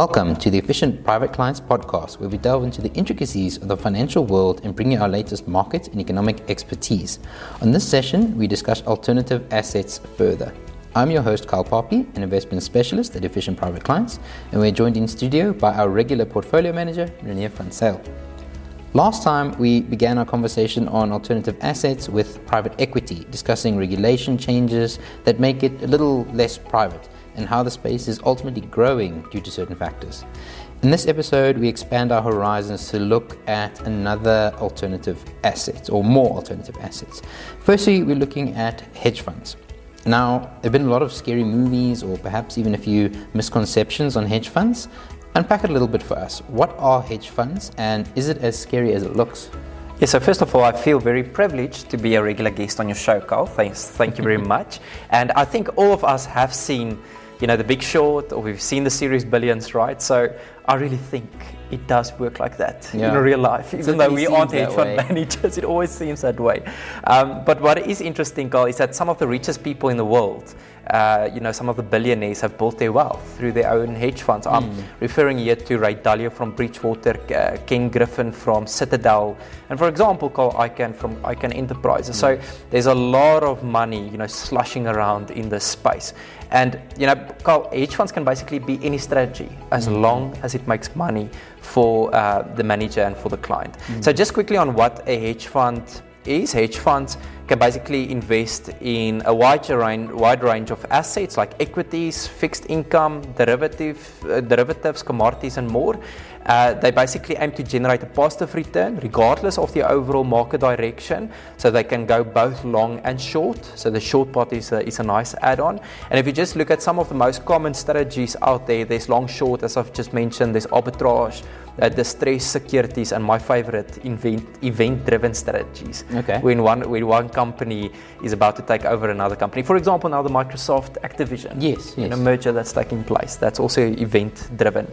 Welcome to the Efficient Private Clients podcast, where we delve into the intricacies of the financial world and bring you our latest market and economic expertise. On this session, we discuss alternative assets further. I'm your host, Carl Poppy, an investment specialist at Efficient Private Clients, and we're joined in studio by our regular portfolio manager, Renier van Last time, we began our conversation on alternative assets with private equity, discussing regulation changes that make it a little less private and how the space is ultimately growing due to certain factors. In this episode, we expand our horizons to look at another alternative asset or more alternative assets. Firstly, we're looking at hedge funds. Now, there have been a lot of scary movies or perhaps even a few misconceptions on hedge funds. Unpack it a little bit for us. What are hedge funds and is it as scary as it looks? Yeah, so first of all, I feel very privileged to be a regular guest on your show, Carl. Thanks, thank you very much. And I think all of us have seen you know, The Big Short, or we've seen the series Billions, right? So I really think it does work like that yeah. in real life, even though we aren't hedge fund managers. It always seems that way. Um, but what is interesting, Carl, is that some of the richest people in the world uh, you know, some of the billionaires have built their wealth through their own hedge funds. Mm. I'm referring here to Ray Dalio from Bridgewater, uh, Ken Griffin from Citadel, and for example, Carl Icahn from Icahn Enterprises. Mm. So there's a lot of money, you know, slushing around in this space. And you know, Carl, hedge funds can basically be any strategy as mm. long as it makes money for uh, the manager and for the client. Mm. So just quickly on what a hedge fund is, hedge funds can basically invest in a wide range, wide range of assets like equities, fixed income, derivative, uh, derivatives, commodities, and more. Uh, they basically aim to generate a positive return regardless of the overall market direction. So they can go both long and short. So the short part is a, is a nice add on. And if you just look at some of the most common strategies out there, there's long short, as I've just mentioned, there's arbitrage, uh, distressed securities, and my favorite, event event driven strategies. Okay. When one when one company is about to take over another company, for example, now the Microsoft Activision. Yes. yes. In a merger that's taking place, that's also event driven.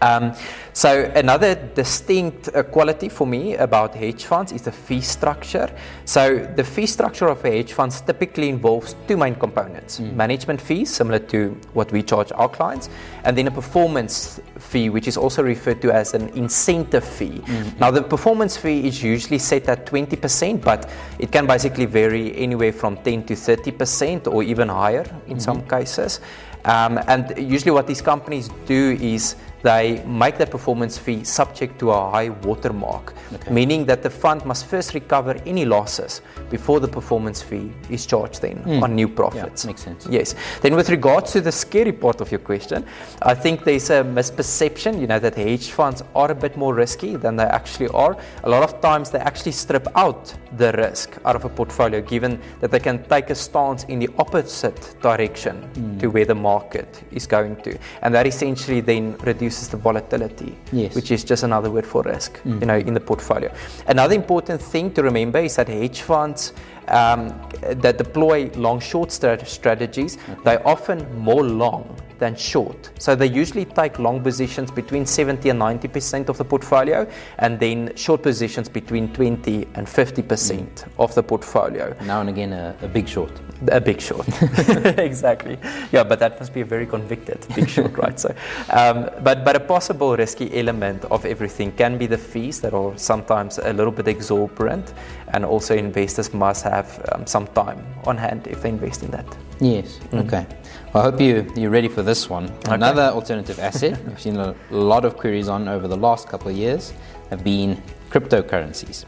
Um, so another distinct uh, quality for me about hedge funds is the fee structure. So the fee structure of a hedge funds typically involves two main components: mm. management fees, similar to what we charge our clients, and then a performance fee, which is also referred to as an incentive fee. Mm. Now the performance fee is usually set at 20%, but it can basically vary anywhere from 10 to 30% or even higher in mm-hmm. some cases. Um, and usually, what these companies do is they make the performance fee subject to a high watermark, okay. meaning that the fund must first recover any losses before the performance fee is charged then mm. on new profits. Yeah, makes sense. Yes. Then with regards to the scary part of your question, I think there's a misperception, you know, that hedge funds are a bit more risky than they actually are. A lot of times they actually strip out the risk out of a portfolio given that they can take a stance in the opposite direction mm. to where the market is going to. And that essentially then reduces reduces the volatility, yes. which is just another word for risk, mm. you know, in the portfolio. Another important thing to remember is that hedge funds um, that deploy long-short strategies, okay. they're often more long than short. So they usually take long positions between 70 and 90% of the portfolio, and then short positions between 20 and 50% mm. of the portfolio. Now and again, a, a big short. A big short, exactly. Yeah, but that must be a very convicted big short, right? So, um, but but a possible risky element of everything can be the fees that are sometimes a little bit exorbitant, and also investors must have um, some time on hand if they invest in that. Yes. Mm. Okay. Well, I hope you you're ready for this one. Okay. Another alternative asset we've seen a lot of queries on over the last couple of years have been cryptocurrencies.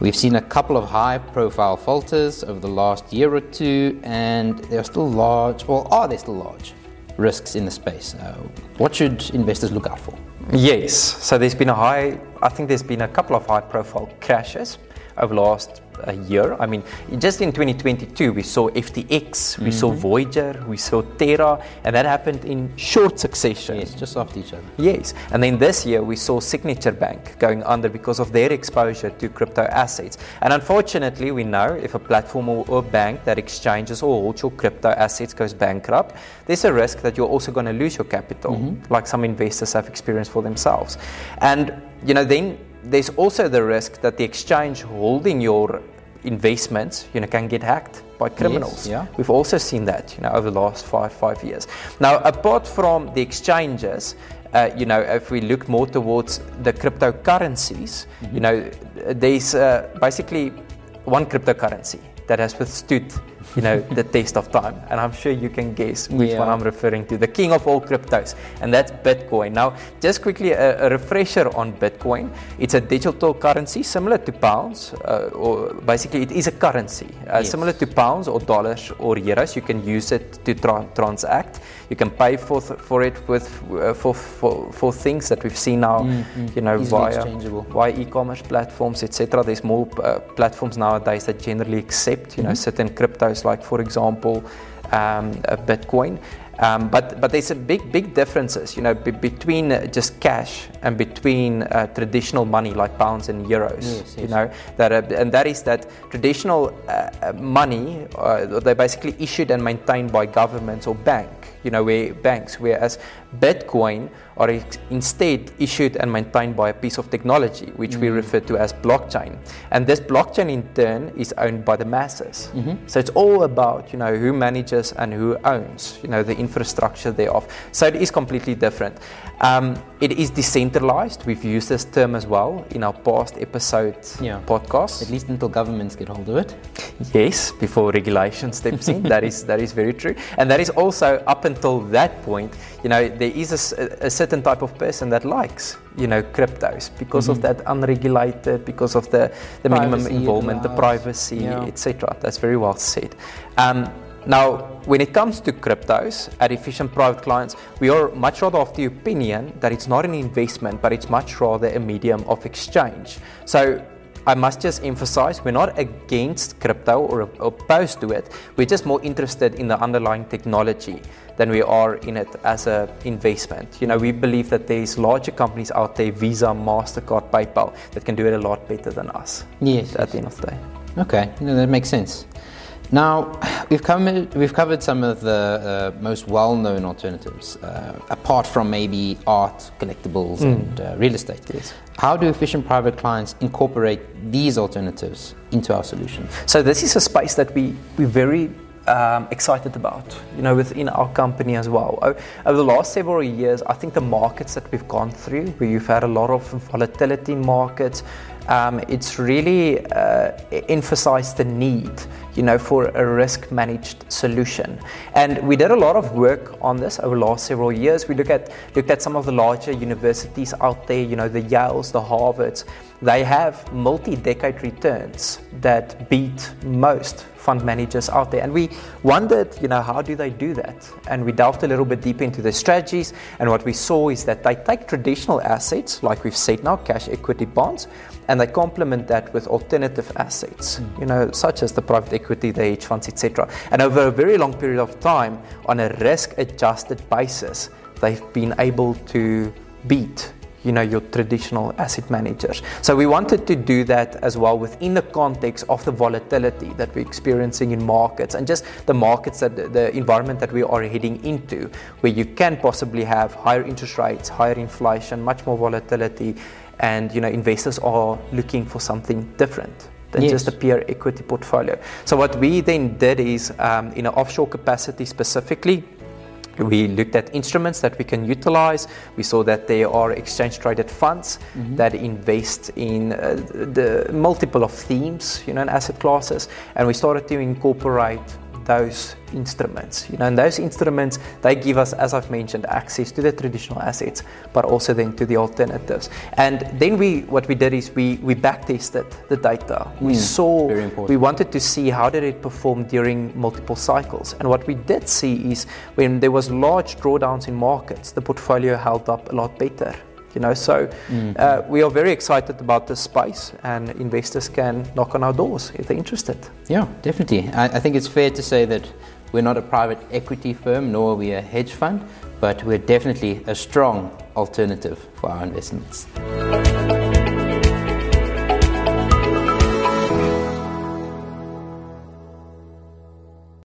We've seen a couple of high profile falters over the last year or two, and there are still large, or are there still large, risks in the space? Uh, what should investors look out for? Yes, so there's been a high, I think there's been a couple of high profile crashes over the last a year. I mean, just in 2022, we saw FTX, we mm-hmm. saw Voyager, we saw Terra, and that happened in short succession. Yes, just after each other. Yes, and then this year we saw Signature Bank going under because of their exposure to crypto assets. And unfortunately, we know if a platform or a bank that exchanges or holds your crypto assets goes bankrupt, there's a risk that you're also going to lose your capital, mm-hmm. like some investors have experienced for themselves. And you know, then there's also the risk that the exchange holding your investments, you know, can get hacked by criminals. Yes, yeah. We've also seen that, you know, over the last five five years. Now, apart from the exchanges, uh, you know, if we look more towards the cryptocurrencies, mm-hmm. you know, there's uh, basically one cryptocurrency that has withstood you know, the test of time. And I'm sure you can guess which yeah. one I'm referring to. The king of all cryptos, and that's Bitcoin. Now, just quickly a, a refresher on Bitcoin. It's a digital currency similar to pounds, uh, or basically it is a currency uh, yes. similar to pounds or dollars or euros. You can use it to tra- transact. You can pay for th- for it with uh, for, for for things that we've seen now, mm-hmm. you know, Easily via via e-commerce platforms, etc. There's more uh, platforms nowadays that generally accept, you mm-hmm. know, certain cryptos like for example um, Bitcoin. Um, but but there's a big big differences, you know, be, between uh, just cash and between uh, traditional money like pounds and euros. Yes, yes. You know that, uh, and that is that traditional uh, uh, money uh, they're basically issued and maintained by governments or bank. You know, where banks, whereas Bitcoin are instead issued and maintained by a piece of technology, which mm. we refer to as blockchain. And this blockchain, in turn, is owned by the masses. Mm-hmm. So it's all about you know who manages and who owns you know the infrastructure thereof. So it is completely different. Um, it is decentralized. We've used this term as well in our past episode yeah. podcast. At least until governments get hold of it. Yes, before regulation steps in. that is that is very true. And that is also up until that point. You know, there is a, a certain type of person that likes you know cryptos because mm-hmm. of that unregulated, because of the the minimum involvement, the privacy, yeah. etc. That's very well said. Um, now, when it comes to cryptos at Efficient Private Clients, we are much rather of the opinion that it's not an investment, but it's much rather a medium of exchange. So, I must just emphasize we're not against crypto or opposed to it. We're just more interested in the underlying technology than we are in it as an investment. You know, we believe that there's larger companies out there, Visa, MasterCard, PayPal, that can do it a lot better than us. Yes. At the end of the day. Okay, no, that makes sense. Now, we've covered, we've covered some of the uh, most well known alternatives, uh, apart from maybe art, collectibles, mm. and uh, real estate. Yes. How do efficient private clients incorporate these alternatives into our solutions? So, this is a space that we, we're very um, excited about, you know, within our company as well. Over the last several years, I think the markets that we've gone through, where you've had a lot of volatility in markets, um, it's really uh, emphasized the need, you know, for a risk managed solution. And we did a lot of work on this over the last several years. We look at looked at some of the larger universities out there, you know, the Yales, the Harvards. They have multi-decade returns that beat most fund managers out there. And we wondered, you know, how do they do that? And we delved a little bit deeper into the strategies. And what we saw is that they take traditional assets, like we've said now, cash equity bonds, and they complement that with alternative assets, mm. you know, such as the private equity, the hedge funds, etc. And over a very long period of time, on a risk-adjusted basis, they've been able to beat you know your traditional asset managers so we wanted to do that as well within the context of the volatility that we're experiencing in markets and just the markets that the environment that we are heading into where you can possibly have higher interest rates higher inflation much more volatility and you know investors are looking for something different than yes. just a pure equity portfolio. So what we then did is um, in an offshore capacity specifically. We looked at instruments that we can utilize. We saw that there are exchange traded funds mm-hmm. that invest in uh, the multiple of themes, you know, and asset classes. And we started to incorporate those instruments. You know, and those instruments they give us, as I've mentioned, access to the traditional assets, but also then to the alternatives. And then we, what we did is we we backtested the data. We mm, saw, we wanted to see how did it perform during multiple cycles. And what we did see is when there was large drawdowns in markets, the portfolio held up a lot better you know so mm. uh, we are very excited about this space and investors can knock on our doors if they're interested. Yeah definitely. I, I, think it's fair to say that we're not a private equity firm nor are we a hedge fund but we're definitely a strong alternative for our investments